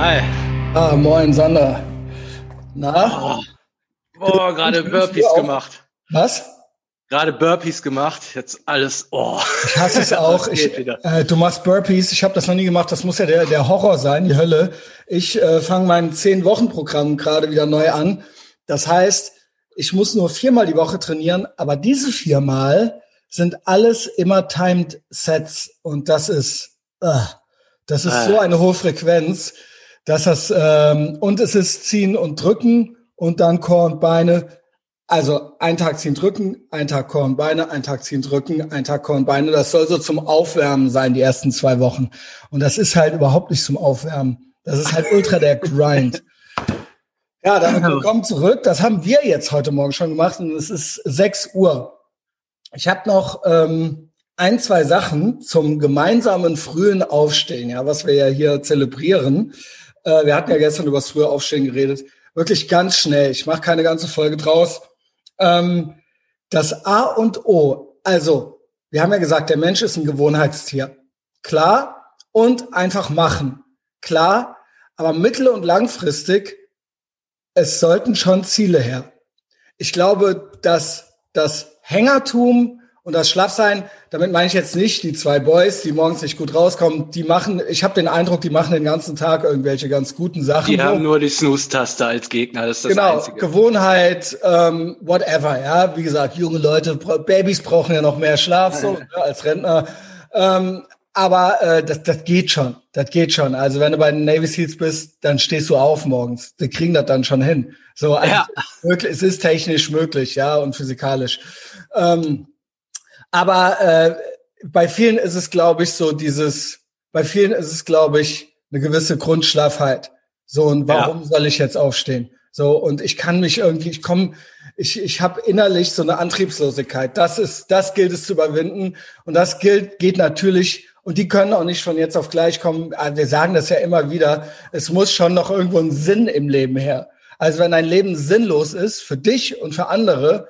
Hi. Ah, moin, Sander. Na? Oh, oh gerade Burpees gemacht. Was? Gerade Burpees gemacht. Jetzt alles. Oh. Ich hasse es auch. Ich, äh, du machst Burpees. Ich habe das noch nie gemacht. Das muss ja der, der Horror sein, die Hölle. Ich äh, fange mein zehn-Wochen-Programm gerade wieder neu an. Das heißt, ich muss nur viermal die Woche trainieren, aber diese viermal sind alles immer Timed Sets und das ist, äh, das ist so eine hohe Frequenz, dass das ähm, und es ist ziehen und drücken und dann Core und Beine. Also ein Tag ziehen, drücken, ein Tag Core und Beine, ein Tag ziehen, drücken, ein Tag Core und Beine. Das soll so zum Aufwärmen sein, die ersten zwei Wochen. Und das ist halt überhaupt nicht zum Aufwärmen. Das ist halt ultra der Grind. Ja, dann willkommen zurück. Das haben wir jetzt heute Morgen schon gemacht und es ist 6 Uhr. Ich habe noch ähm, ein, zwei Sachen zum gemeinsamen frühen Aufstehen, ja, was wir ja hier zelebrieren. Äh, wir hatten ja gestern über das frühe Aufstehen geredet. Wirklich ganz schnell. Ich mache keine ganze Folge draus. Ähm, das A und O. Also, wir haben ja gesagt, der Mensch ist ein Gewohnheitstier. Klar und einfach machen. Klar, aber mittel- und langfristig, es sollten schon Ziele her. Ich glaube, dass das Hängertum und das Schlaffsein, damit meine ich jetzt nicht die zwei Boys, die morgens nicht gut rauskommen. Die machen, ich habe den Eindruck, die machen den ganzen Tag irgendwelche ganz guten Sachen. Die haben nur die Snooze-Taste als Gegner, das ist das genau, Einzige. Gewohnheit, ähm, whatever, ja. Wie gesagt, junge Leute, Babys brauchen ja noch mehr Schlaf, so ja, ne, als Rentner. Ähm, aber äh, das, das geht schon, das geht schon. Also wenn du bei den Navy Seals bist, dann stehst du auf morgens. Die kriegen das dann schon hin. So, also ja. wirklich, es ist technisch möglich, ja, und physikalisch. Ähm, aber äh, bei vielen ist es, glaube ich, so dieses, bei vielen ist es, glaube ich, eine gewisse Grundschlaffheit. So, und warum ja. soll ich jetzt aufstehen? So, und ich kann mich irgendwie, ich komme, ich, ich habe innerlich so eine Antriebslosigkeit. Das ist, das gilt es zu überwinden. Und das gilt, geht natürlich, und die können auch nicht von jetzt auf gleich kommen. Ah, wir sagen das ja immer wieder. Es muss schon noch irgendwo ein Sinn im Leben her. Also wenn ein Leben sinnlos ist für dich und für andere,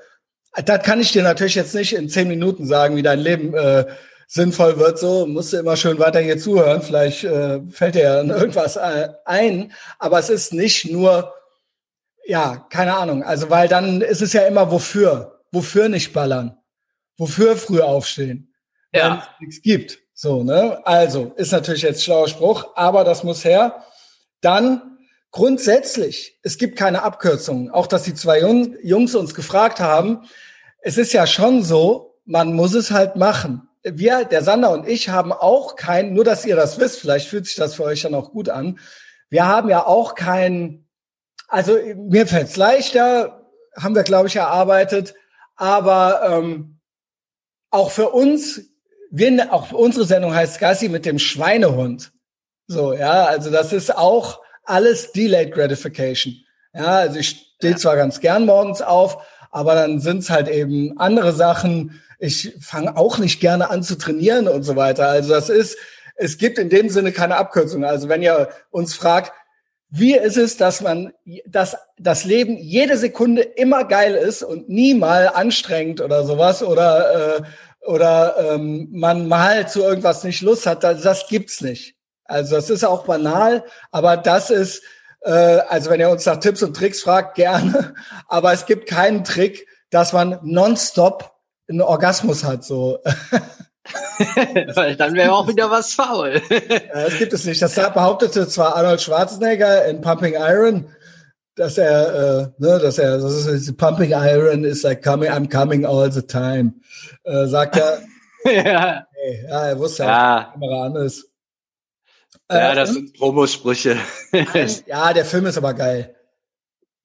das kann ich dir natürlich jetzt nicht in zehn Minuten sagen, wie dein Leben äh, sinnvoll wird. So musst du immer schön weiter hier zuhören. Vielleicht äh, fällt dir ja irgendwas äh, ein. Aber es ist nicht nur, ja, keine Ahnung. Also weil dann ist es ja immer wofür, wofür nicht ballern, wofür früh aufstehen, ja. wenn es nichts gibt. So ne. Also ist natürlich jetzt schlauer Spruch, aber das muss her. Dann Grundsätzlich, es gibt keine Abkürzungen. Auch dass die zwei Jungs uns gefragt haben, es ist ja schon so, man muss es halt machen. Wir, der Sander und ich haben auch kein, nur dass ihr das wisst, vielleicht fühlt sich das für euch dann auch gut an. Wir haben ja auch kein, also mir fällt es leichter, haben wir, glaube ich, erarbeitet, aber ähm, auch für uns, wir, auch unsere Sendung heißt Gassi mit dem Schweinehund. So, ja, also das ist auch alles Delayed Gratification. Ja, also ich stehe zwar ganz gern morgens auf, aber dann sind's halt eben andere Sachen. Ich fange auch nicht gerne an zu trainieren und so weiter. Also das ist, es gibt in dem Sinne keine Abkürzung. Also wenn ihr uns fragt, wie ist es, dass man, dass das Leben jede Sekunde immer geil ist und nie mal anstrengend oder sowas oder äh, oder ähm, man mal zu irgendwas nicht Lust hat, das, das gibt's nicht. Also das ist auch banal, aber das ist, äh, also wenn ihr uns nach Tipps und Tricks fragt, gerne. Aber es gibt keinen Trick, dass man nonstop einen Orgasmus hat. So. Weil dann wäre auch wieder was faul. das gibt es nicht. Das behauptete zwar Arnold Schwarzenegger in Pumping Iron, dass er, äh, ne, dass er, das ist, Pumping Iron is like coming, I'm coming all the time, äh, sagt er. ja. Hey, ja, er wusste ja, dass die Kamera an ist. Ja, äh, das sind Promosprüche. ja, der Film ist aber geil.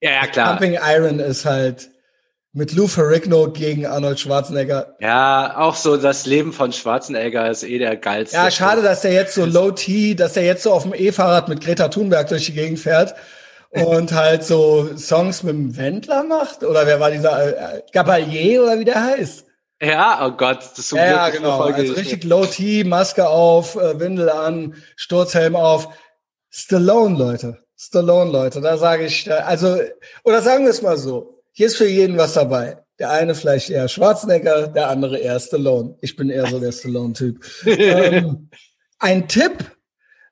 Ja, ja, klar. Pumping Iron ist halt mit Lou Ferrigno gegen Arnold Schwarzenegger. Ja, auch so das Leben von Schwarzenegger ist eh der geilste. Ja, schade, dass der jetzt so Low T, dass der jetzt so auf dem E-Fahrrad mit Greta Thunberg durch die Gegend fährt und halt so Songs mit dem Wendler macht. Oder wer war dieser äh, Gabalier oder wie der heißt? Ja, oh Gott, das ist so Ja, ja genau. Also richtig Low T, Maske auf, äh, Windel an, Sturzhelm auf. Stallone, Leute. Stallone, Leute. Da sage ich, also, oder sagen wir es mal so. Hier ist für jeden was dabei. Der eine vielleicht eher Schwarzenegger, der andere eher Stallone. Ich bin eher so der Stallone-Typ. ähm, ein Tipp,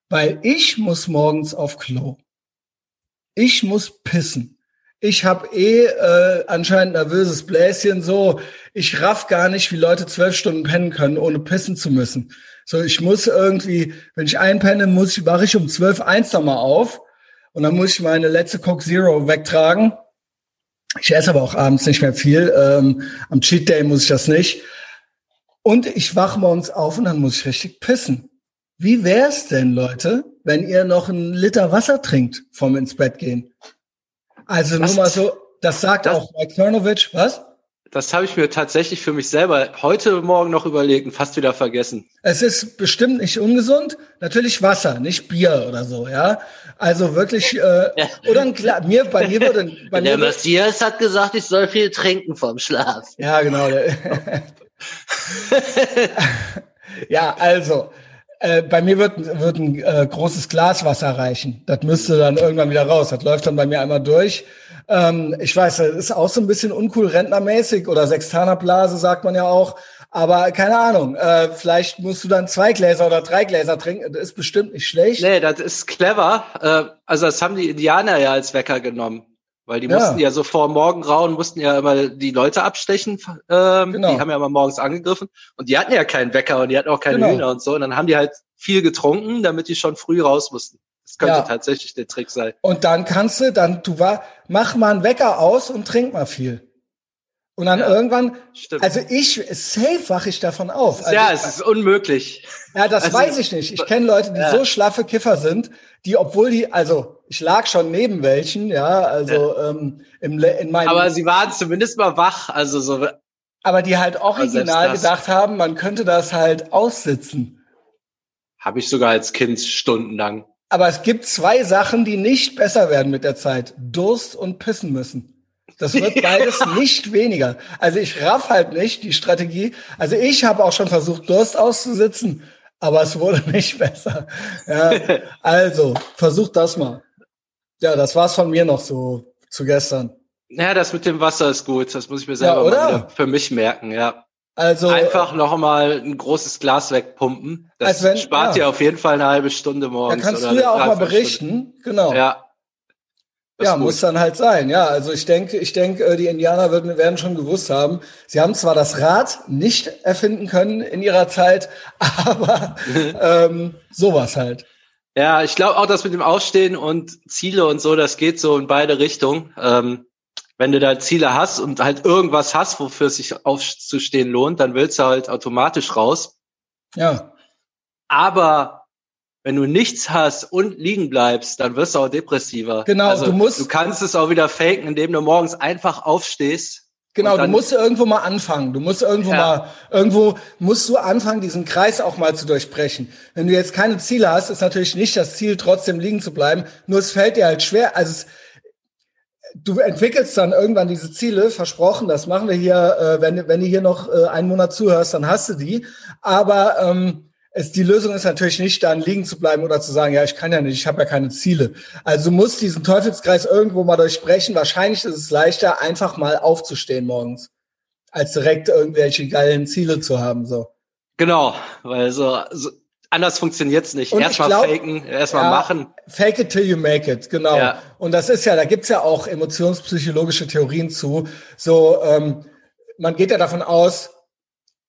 Weil ich muss morgens auf Klo. Ich muss pissen. Ich habe eh äh, anscheinend nervöses Bläschen so. Ich raff gar nicht, wie Leute zwölf Stunden pennen können, ohne pissen zu müssen. So, ich muss irgendwie, wenn ich einpenne, muss ich, wache ich um zwölf eins nochmal auf und dann muss ich meine letzte Coke Zero wegtragen. Ich esse aber auch abends nicht mehr viel. Ähm, am Cheat Day muss ich das nicht. Und ich wache morgens auf und dann muss ich richtig pissen. Wie wär's denn, Leute, wenn ihr noch einen Liter Wasser trinkt vom ins Bett gehen? Also was? nur mal so, das sagt das, auch Mike Cernovich, was? Das habe ich mir tatsächlich für mich selber heute Morgen noch überlegt und fast wieder vergessen. Es ist bestimmt nicht ungesund. Natürlich Wasser, nicht Bier oder so, ja. Also wirklich, äh, ja. oder ein Klar, mir, bei mir würde, bei Der mir Matthias hat gesagt, ich soll viel trinken vom Schlaf. Ja, genau. ja, also, äh, bei mir wird, wird ein äh, großes Glas Wasser reichen. Das müsste dann irgendwann wieder raus. Das läuft dann bei mir einmal durch. Ähm, ich weiß, das ist auch so ein bisschen uncool rentnermäßig oder Sextanerblase sagt man ja auch. Aber keine Ahnung, äh, vielleicht musst du dann zwei Gläser oder drei Gläser trinken. Das ist bestimmt nicht schlecht. Nee, das ist clever. Äh, also das haben die Indianer ja als Wecker genommen. Weil die ja. mussten ja so vor Morgengrauen, mussten ja immer die Leute abstechen. Ähm, genau. Die haben ja immer morgens angegriffen. Und die hatten ja keinen Wecker und die hatten auch keine genau. Hühner und so. Und dann haben die halt viel getrunken, damit die schon früh raus mussten. Das könnte ja. tatsächlich der Trick sein. Und dann kannst du, dann, du war, mach mal einen Wecker aus und trink mal viel. Und dann ja, irgendwann, stimmt. also ich, safe wache ich davon auf. Also, ja, es ist unmöglich. Ja, das also, weiß ich nicht. Ich kenne Leute, die ja. so schlaffe Kiffer sind, die, obwohl die, also ich lag schon neben welchen, ja, also ja. Ähm, im, in meinem. Aber sie waren zumindest mal wach, also so. Aber die halt original gedacht haben, man könnte das halt aussitzen. Habe ich sogar als Kind stundenlang. Aber es gibt zwei Sachen, die nicht besser werden mit der Zeit. Durst und pissen müssen. Das wird beides nicht weniger. Also ich raff halt nicht die Strategie. Also ich habe auch schon versucht, Durst auszusitzen, aber es wurde nicht besser. Ja, also versucht das mal. Ja, das war's von mir noch so zu gestern. Ja, das mit dem Wasser ist gut. Das muss ich mir selber ja, für mich merken, ja. Also einfach noch mal ein großes Glas wegpumpen. Das wenn, spart ja. dir auf jeden Fall eine halbe Stunde morgens. Da kannst du ja auch mal berichten, Stunde. genau. Ja. Ja, muss dann halt sein. Ja, also ich denke, ich denke, die Indianer werden, werden schon gewusst haben. Sie haben zwar das Rad nicht erfinden können in ihrer Zeit, aber ähm, sowas halt. Ja, ich glaube auch, dass mit dem Aufstehen und Ziele und so, das geht so in beide Richtungen. Ähm, wenn du da Ziele hast und halt irgendwas hast, wofür es sich aufzustehen lohnt, dann willst du halt automatisch raus. Ja. Aber wenn du nichts hast und liegen bleibst, dann wirst du auch depressiver. Genau, also, du musst. Du kannst es auch wieder faken, indem du morgens einfach aufstehst. Genau, du musst irgendwo mal anfangen. Du musst irgendwo ja. mal, irgendwo musst du anfangen, diesen Kreis auch mal zu durchbrechen. Wenn du jetzt keine Ziele hast, ist natürlich nicht das Ziel, trotzdem liegen zu bleiben. Nur es fällt dir halt schwer. Also es, du entwickelst dann irgendwann diese Ziele, versprochen, das machen wir hier, äh, wenn, wenn du hier noch äh, einen Monat zuhörst, dann hast du die. Aber ähm, es, die Lösung ist natürlich nicht, dann liegen zu bleiben oder zu sagen, ja, ich kann ja nicht, ich habe ja keine Ziele. Also du musst diesen Teufelskreis irgendwo mal durchbrechen. Wahrscheinlich ist es leichter, einfach mal aufzustehen morgens, als direkt irgendwelche geilen Ziele zu haben. So. Genau, weil so, so anders funktioniert's nicht. Erstmal faken, erstmal ja, machen. Fake it till you make it, genau. Ja. Und das ist ja, da gibt's ja auch emotionspsychologische Theorien zu. So, ähm, man geht ja davon aus,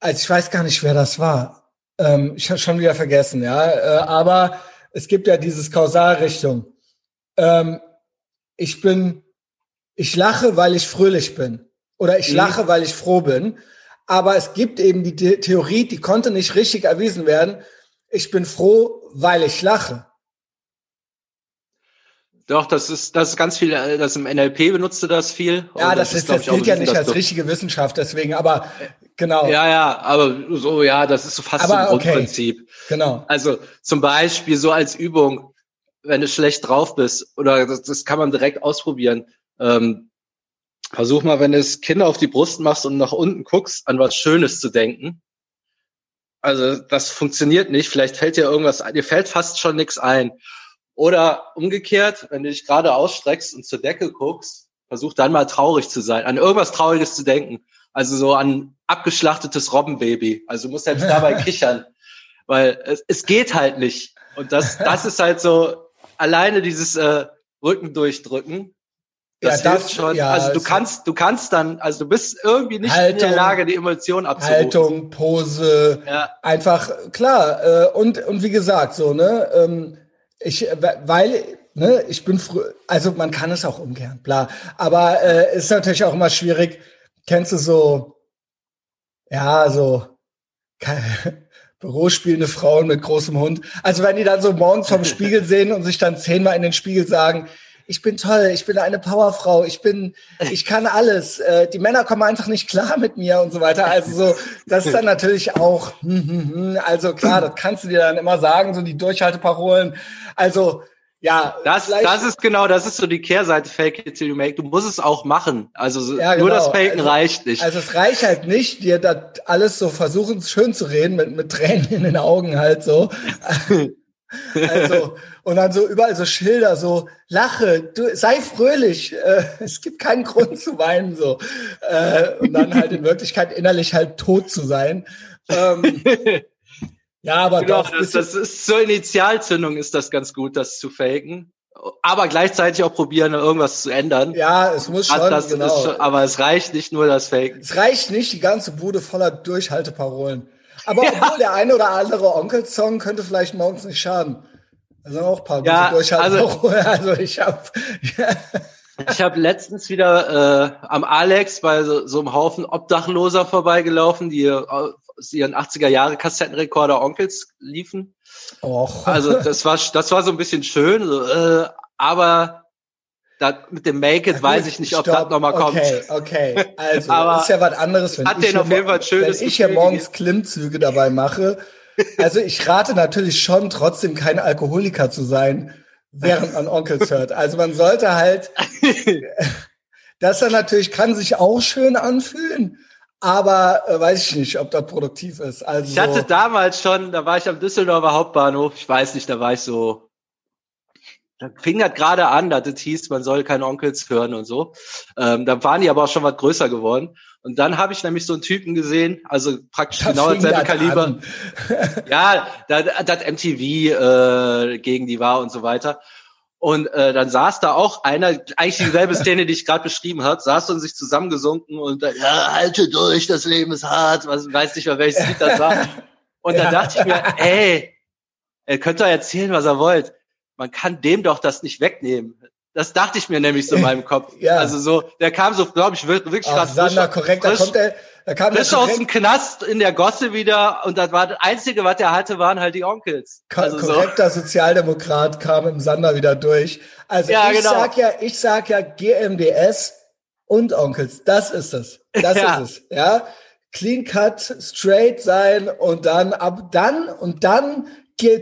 also ich weiß gar nicht, wer das war. Ähm, ich habe schon wieder vergessen, ja. Äh, aber es gibt ja dieses Kausalrichtung. Ähm, ich bin, ich lache, weil ich fröhlich bin. Oder ich mhm. lache, weil ich froh bin. Aber es gibt eben die Theorie, die konnte nicht richtig erwiesen werden, ich bin froh, weil ich lache. Doch, das ist, das ist ganz viel, äh, das im NLP benutzte das viel. Ja, das, das, ist, das gilt ja nicht als richtige Wissenschaft, deswegen, aber genau. Ja, ja, aber so, ja, das ist so fast aber, so ein Grundprinzip. Okay. Genau. Also zum Beispiel so als Übung, wenn du schlecht drauf bist, oder das, das kann man direkt ausprobieren. Ähm, versuch mal, wenn du das Kind auf die Brust machst und nach unten guckst, an was Schönes zu denken. Also das funktioniert nicht. Vielleicht fällt dir irgendwas, dir fällt fast schon nichts ein. Oder umgekehrt, wenn du dich gerade ausstreckst und zur Decke guckst, versuch dann mal traurig zu sein, an irgendwas Trauriges zu denken. Also so an abgeschlachtetes Robbenbaby. Also du musst jetzt dabei kichern, weil es, es geht halt nicht. Und das, das ist halt so, alleine dieses äh, Rücken durchdrücken, das ja, das, schon. Ja, also du kannst, du kannst dann, also du bist irgendwie nicht Haltung, in der Lage, die Emotionen abzurufen. Haltung, Pose, ja. einfach klar. Äh, und und wie gesagt, so ne, ähm, ich, weil ne, ich bin früh, also man kann es auch umkehren, bla. Aber äh, ist natürlich auch immer schwierig. Kennst du so, ja, so Bürospielende Frauen mit großem Hund. Also wenn die dann so morgens vom Spiegel sehen und sich dann zehnmal in den Spiegel sagen, ich bin toll, ich bin eine Powerfrau, ich bin, ich kann alles. Äh, die Männer kommen einfach nicht klar mit mir und so weiter. Also so, das ist dann natürlich auch, hm, hm, hm. also klar, das kannst du dir dann immer sagen, so die Durchhalteparolen. Also ja, das, das ist genau, das ist so die Kehrseite Fake it till you make. Du musst es auch machen. Also ja, nur genau. das Faken also, reicht nicht. Also es reicht halt nicht, dir das alles so versuchen schön zu reden mit mit Tränen in den Augen halt so. Also, und dann so überall so Schilder, so lache, du sei fröhlich, äh, es gibt keinen Grund zu weinen, so. Äh, und dann halt in Wirklichkeit innerlich halt tot zu sein. Ähm, ja, aber genau, doch, das, das ist zur Initialzündung ist das ganz gut, das zu faken. Aber gleichzeitig auch probieren, irgendwas zu ändern. Ja, es muss schon, das genau. Schon, aber es reicht nicht nur das Faken. Es reicht nicht die ganze Bude voller Durchhalteparolen. Aber ja. obwohl der eine oder andere Onkel-Song könnte vielleicht morgens nicht schaden. Also auch ein paar ja, gute also, also ich habe ja. ich habe letztens wieder äh, am Alex bei so, so einem Haufen Obdachloser vorbeigelaufen, die aus ihren 80er Jahre Kassettenrekorder Onkels liefen. Och. Also das war das war so ein bisschen schön, so, äh, aber das mit dem Make It weiß ich nicht, ob Stopp. das nochmal kommt. Okay, okay. Also, das ist ja was anderes, wenn hat ich, auf jeden Fall schönes wenn ich ja morgens Klimmzüge dabei mache. Also ich rate natürlich schon, trotzdem kein Alkoholiker zu sein, während man Onkels hört. Also man sollte halt, das dann natürlich kann sich auch schön anfühlen, aber äh, weiß ich nicht, ob das produktiv ist. Also ich hatte damals schon, da war ich am Düsseldorfer Hauptbahnhof, ich weiß nicht, da war ich so da fing das gerade an, dass es hieß, man soll keine Onkels hören und so. Ähm, da waren die aber auch schon was größer geworden. Und dann habe ich nämlich so einen Typen gesehen, also praktisch da genau dasselbe Kaliber. ja, das MTV äh, gegen die war und so weiter. Und äh, dann saß da auch einer, eigentlich dieselbe Szene, die ich gerade beschrieben habe, saß und sich zusammengesunken und äh, ja, halte durch, das Leben ist hart, was weiß nicht mehr welches Lied das war. Und dann dachte ich mir, ey, er könnte erzählen, was er wollt man kann dem doch das nicht wegnehmen. Das dachte ich mir nämlich so in meinem Kopf. ja. Also so, der kam so, glaube ich, wirklich gerade frisch, korrekt, frisch, da kommt er, da kam frisch aus dem Knast in der Gosse wieder und das war das Einzige, was er hatte, waren halt die Onkels. Also korrekter so. Sozialdemokrat kam im Sander wieder durch. Also ja, ich genau. sag ja, ich sag ja GMDS und Onkels, das ist es. Das ja. ist es, ja. Clean cut, straight sein und dann ab dann und dann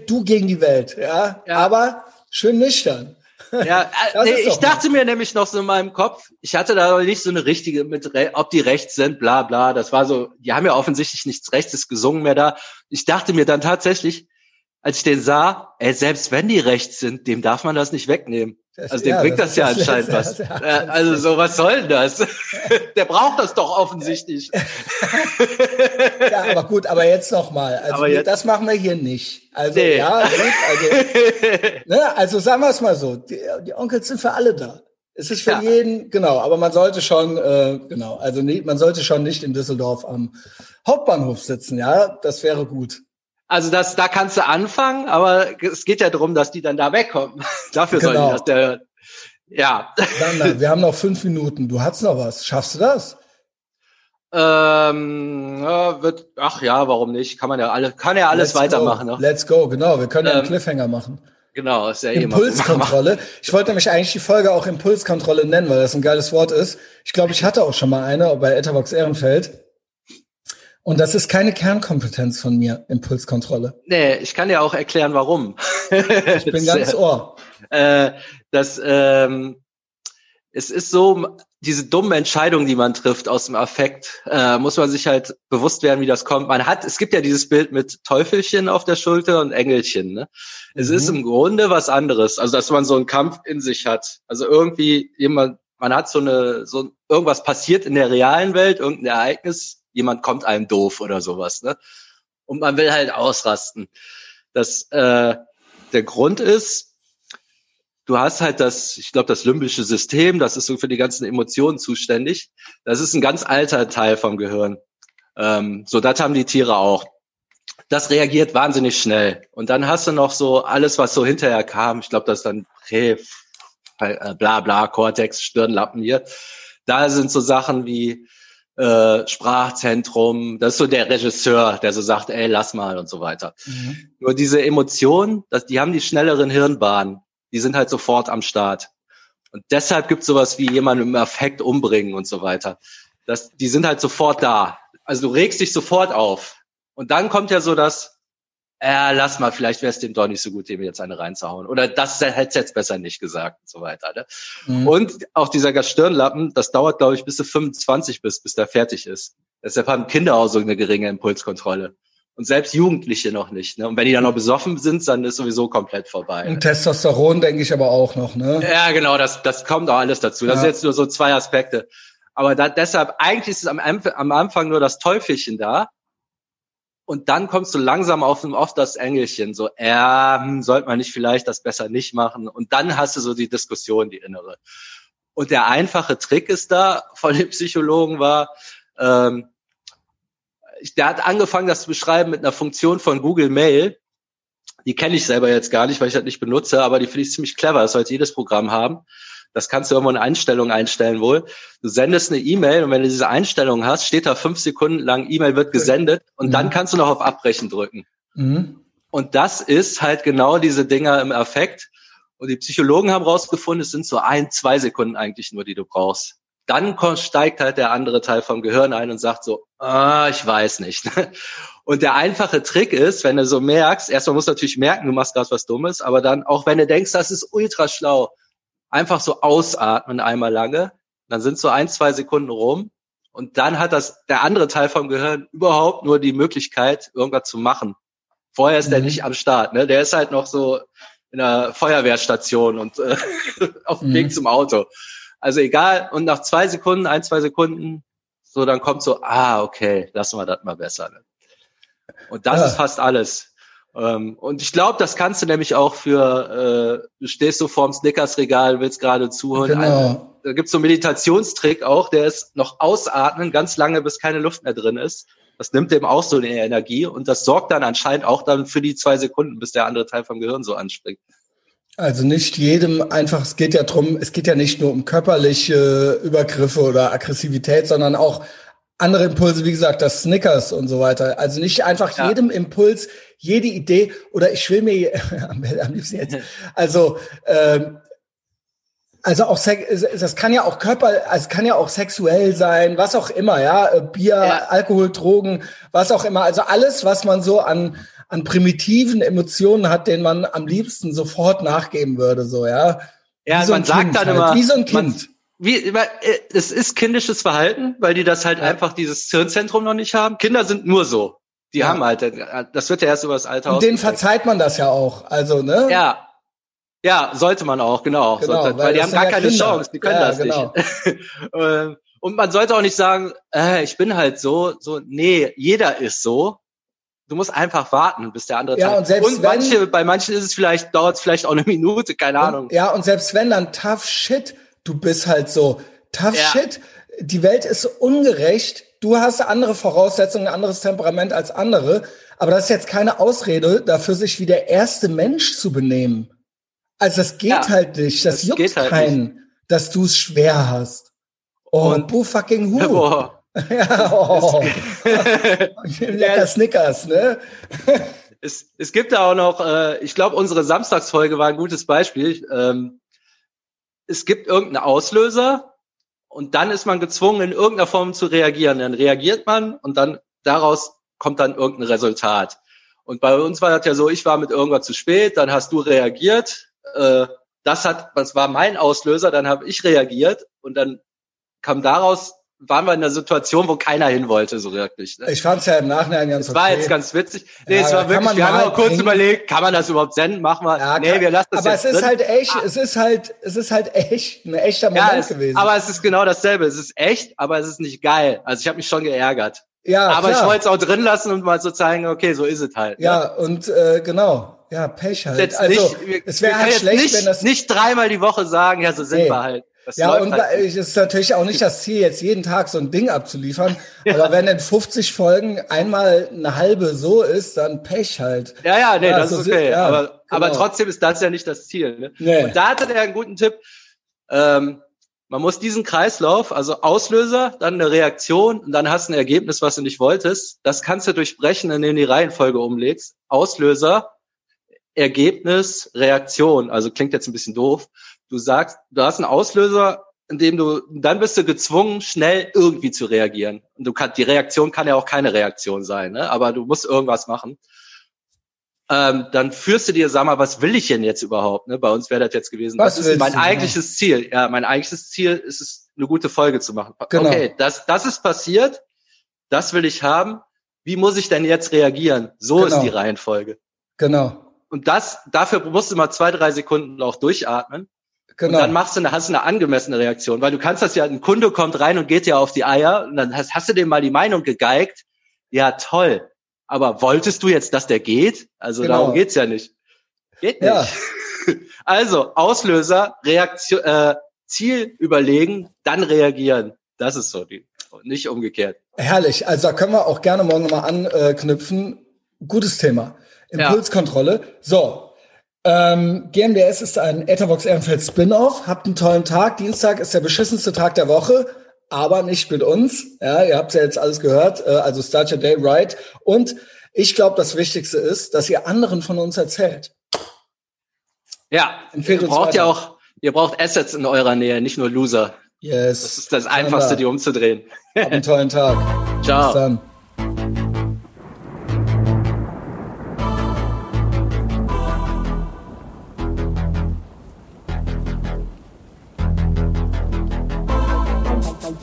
du gegen die Welt, ja. ja. Aber schön nüchtern. Ja, äh, nee, ich dachte mir nämlich noch so in meinem Kopf, ich hatte da nicht so eine richtige mit, ob die rechts sind, bla bla. Das war so, die haben ja offensichtlich nichts Rechtes gesungen mehr da. Ich dachte mir dann tatsächlich, als ich den sah, ey, selbst wenn die rechts sind, dem darf man das nicht wegnehmen. Das, also dem ja, bringt das, das ja anscheinend das, was. Ja, also so, was soll denn das? Der braucht das doch offensichtlich. ja, aber gut, aber jetzt nochmal. Also jetzt, das machen wir hier nicht. Also nee. ja, gut, also, ne, also sagen wir es mal so, die, die Onkels sind für alle da. Es ist für ja. jeden, genau, aber man sollte schon, äh, genau, also nie, man sollte schon nicht in Düsseldorf am Hauptbahnhof sitzen, ja, das wäre gut. Also das, da kannst du anfangen, aber es geht ja darum, dass die dann da wegkommen. Dafür genau. sollen die das der, ja. Dann, dann, wir haben noch fünf Minuten. Du hast noch was. Schaffst du das? Ähm, ja, wird, ach ja, warum nicht? Kann man ja alle, kann ja alles Let's weitermachen. Go. Ne? Let's go, genau. Wir können ja einen ähm, Cliffhanger machen. Genau, ist ja eh Impulskontrolle. Ich wollte nämlich eigentlich die Folge auch Impulskontrolle nennen, weil das ein geiles Wort ist. Ich glaube, ich hatte auch schon mal eine bei Etherbox Ehrenfeld. Und das ist keine Kernkompetenz von mir, Impulskontrolle. Nee, ich kann dir auch erklären, warum. ich bin ganz ohr. Äh, das, ähm, es ist so, diese dummen Entscheidungen, die man trifft aus dem Affekt, äh, muss man sich halt bewusst werden, wie das kommt. Man hat, es gibt ja dieses Bild mit Teufelchen auf der Schulter und Engelchen. Ne? Es mhm. ist im Grunde was anderes. Also, dass man so einen Kampf in sich hat. Also irgendwie jemand, man hat so eine, so irgendwas passiert in der realen Welt, irgendein Ereignis, jemand kommt einem doof oder sowas, ne? Und man will halt ausrasten. Das, äh, der Grund ist, du hast halt das, ich glaube, das limbische System, das ist so für die ganzen Emotionen zuständig. Das ist ein ganz alter Teil vom Gehirn. Ähm, so, das haben die Tiere auch. Das reagiert wahnsinnig schnell. Und dann hast du noch so alles, was so hinterher kam. Ich glaube, das ist dann Prä, äh, bla bla, Cortex, Stirnlappen hier. Da sind so Sachen wie äh, Sprachzentrum, das ist so der Regisseur, der so sagt, ey, lass mal und so weiter. Mhm. Nur diese Emotionen, das, die haben die schnelleren Hirnbahnen, die sind halt sofort am Start. Und deshalb gibt es sowas wie jemanden im Affekt umbringen und so weiter. Das, die sind halt sofort da. Also du regst dich sofort auf. Und dann kommt ja so das, äh, lass mal, vielleicht wäre es dem doch nicht so gut, dem jetzt eine reinzuhauen. Oder das hätte jetzt besser nicht gesagt und so weiter. Ne? Mhm. Und auch dieser Stirnlappen, das dauert, glaube ich, bis du 25 bist, bis der fertig ist. Deshalb haben Kinder auch so eine geringe Impulskontrolle. Und selbst Jugendliche noch nicht. Ne? Und wenn die dann noch besoffen sind, dann ist sowieso komplett vorbei. Und Testosteron denke ich aber auch noch, ne? Ja, genau, das, das kommt auch alles dazu. Das ja. sind jetzt nur so zwei Aspekte. Aber da, deshalb, eigentlich ist es am, am Anfang nur das Teufelchen da, und dann kommst du langsam auf, auf das Engelchen, so, äh, hm, sollte man nicht vielleicht das besser nicht machen? Und dann hast du so die Diskussion, die innere. Und der einfache Trick ist da von den Psychologen war, ähm, der hat angefangen, das zu beschreiben mit einer Funktion von Google Mail. Die kenne ich selber jetzt gar nicht, weil ich das nicht benutze, aber die finde ich ziemlich clever. Das sollte jedes Programm haben. Das kannst du irgendwo in Einstellungen einstellen wohl. Du sendest eine E-Mail und wenn du diese Einstellung hast, steht da fünf Sekunden lang, E-Mail wird gesendet und mhm. dann kannst du noch auf Abbrechen drücken. Mhm. Und das ist halt genau diese Dinger im Effekt. Und die Psychologen haben rausgefunden, es sind so ein, zwei Sekunden eigentlich nur, die du brauchst. Dann steigt halt der andere Teil vom Gehirn ein und sagt so, ah, ich weiß nicht. Und der einfache Trick ist, wenn du so merkst, erstmal musst du natürlich merken, du machst gerade was Dummes, aber dann auch wenn du denkst, das ist ultra schlau, einfach so ausatmen einmal lange, dann sind so ein, zwei Sekunden rum und dann hat das der andere Teil vom Gehirn überhaupt nur die Möglichkeit, irgendwas zu machen. Vorher ist mhm. der nicht am Start, ne? Der ist halt noch so in der Feuerwehrstation und äh, auf dem mhm. Weg zum Auto. Also egal, und nach zwei Sekunden, ein, zwei Sekunden, so dann kommt so, ah, okay, lassen wir das mal besser. Ne? Und das ja. ist fast alles. Ähm, und ich glaube, das kannst du nämlich auch für, äh, du stehst so vorm Snickers-Regal, willst gerade zuhören. Genau. Also, da gibt's so einen Meditationstrick auch, der ist noch ausatmen, ganz lange, bis keine Luft mehr drin ist. Das nimmt dem auch so eine Energie und das sorgt dann anscheinend auch dann für die zwei Sekunden, bis der andere Teil vom Gehirn so anspringt. Also nicht jedem einfach, es geht ja drum, es geht ja nicht nur um körperliche Übergriffe oder Aggressivität, sondern auch andere Impulse, wie gesagt, das Snickers und so weiter. Also nicht einfach ja. jedem Impuls, jede Idee oder ich will mir am liebsten jetzt, also ähm, also auch das kann ja auch Körper, also kann ja auch sexuell sein, was auch immer, ja, äh, Bier, ja. Alkohol, Drogen, was auch immer. Also alles, was man so an an primitiven Emotionen hat, denen man am liebsten sofort nachgeben würde, so ja. Ja, so man sagt dann halt, immer, wie so ein Kind. Man, wie, äh, es ist kindisches Verhalten, weil die das halt ja. einfach dieses Hirnzentrum noch nicht haben. Kinder sind nur so. Die ja. haben halt, äh, das wird ja erst über das Alter Und denen verzeiht man das ja auch, also, ne? Ja. Ja, sollte man auch, genau. genau sollte, weil, weil die haben gar keine Kinder. Chance, die können ja, das genau. nicht. Ähm, und man sollte auch nicht sagen, äh, ich bin halt so, so, nee, jeder ist so. Du musst einfach warten, bis der andere ja, und, selbst und manche, wenn, bei manchen ist es vielleicht, dauert es vielleicht auch eine Minute, keine und, Ahnung. Ja, und selbst wenn dann tough shit du bist halt so tough ja. shit. Die Welt ist ungerecht. Du hast andere Voraussetzungen, ein anderes Temperament als andere. Aber das ist jetzt keine Ausrede dafür, sich wie der erste Mensch zu benehmen. Also das geht ja, halt nicht. Das, das juckt halt keinen, nicht. dass du es schwer hast. Oh, Und, boo fucking who. Boah. ja, oh. Lecker Snickers, ne? es, es gibt da auch noch, äh, ich glaube, unsere Samstagsfolge war ein gutes Beispiel. Ähm, es gibt irgendeinen Auslöser und dann ist man gezwungen, in irgendeiner Form zu reagieren. Dann reagiert man und dann daraus kommt dann irgendein Resultat. Und bei uns war das ja so, ich war mit irgendwas zu spät, dann hast du reagiert. Äh, das hat, das war mein Auslöser, dann habe ich reagiert und dann kam daraus waren wir in einer Situation, wo keiner hin wollte, so wirklich. Ne? Ich fand es ja im Nachhinein ganz Es okay. war jetzt ganz witzig. Nee, ja, es war wirklich, wir haben auch kurz bringen. überlegt, kann man das überhaupt senden? Machen wir. Ja, nee, wir lassen das Aber es ist drin. halt echt, es ist halt, es ist halt echt ein echter Moment ja, es, gewesen. Aber es ist genau dasselbe. Es ist echt, aber es ist nicht geil. Also ich habe mich schon geärgert. Ja, aber klar. ich wollte es auch drin lassen und mal so zeigen, okay, so ist es halt. Ja, ne? und äh, genau. Ja, Pech halt. Jetzt also, nicht, wir, es wäre halt schlecht, nicht, wenn das nicht dreimal die Woche sagen, ja, so sind nee. wir halt. Das ja, und halt es ist natürlich auch nicht das Ziel, jetzt jeden Tag so ein Ding abzuliefern. ja. Aber wenn in 50 Folgen einmal eine halbe so ist, dann Pech halt. Ja, ja, nee, ja, das ist okay. Ja, aber, genau. aber trotzdem ist das ja nicht das Ziel. Ne? Nee. Und da hatte der einen guten Tipp. Ähm, man muss diesen Kreislauf, also Auslöser, dann eine Reaktion und dann hast du ein Ergebnis, was du nicht wolltest. Das kannst du durchbrechen, indem du die Reihenfolge umlegst. Auslöser, Ergebnis, Reaktion. Also klingt jetzt ein bisschen doof. Du sagst, du hast einen Auslöser, in dem du, dann bist du gezwungen, schnell irgendwie zu reagieren. Und du kannst, die Reaktion kann ja auch keine Reaktion sein, ne? aber du musst irgendwas machen ähm, dann führst du dir, sag mal, was will ich denn jetzt überhaupt? Ne? Bei uns wäre das jetzt gewesen, was, was ist mein eigentliches Ziel? Ja, mein eigentliches Ziel ist es, eine gute Folge zu machen. Genau. Okay, das, das ist passiert, das will ich haben. Wie muss ich denn jetzt reagieren? So genau. ist die Reihenfolge. Genau. Und das, dafür musst du mal zwei, drei Sekunden auch durchatmen. Genau. Und dann machst du eine, hast du eine angemessene Reaktion, weil du kannst das ja, ein Kunde kommt rein und geht ja auf die Eier und dann hast, hast du dem mal die Meinung gegeigt. Ja, toll aber wolltest du jetzt, dass der geht? Also genau. darum geht's ja nicht. Geht nicht. Ja. Also Auslöser, Reaktion, äh, Ziel überlegen, dann reagieren. Das ist so die, nicht umgekehrt. Herrlich. Also da können wir auch gerne morgen mal anknüpfen. Gutes Thema. Impulskontrolle. Ja. So. Ähm, GMDS ist ein Etherbox Ehrenfeld Spin-off. Habt einen tollen Tag. Dienstag ist der beschissenste Tag der Woche aber nicht mit uns. Ja, ihr habt ja jetzt alles gehört. Äh, also start your day right. Und ich glaube, das Wichtigste ist, dass ihr anderen von uns erzählt. Ja, Empfehlt ihr braucht weiter. ja auch, ihr braucht Assets in eurer Nähe, nicht nur Loser. Yes. Das ist das Einfachste, die umzudrehen. Habt einen tollen Tag. Ciao.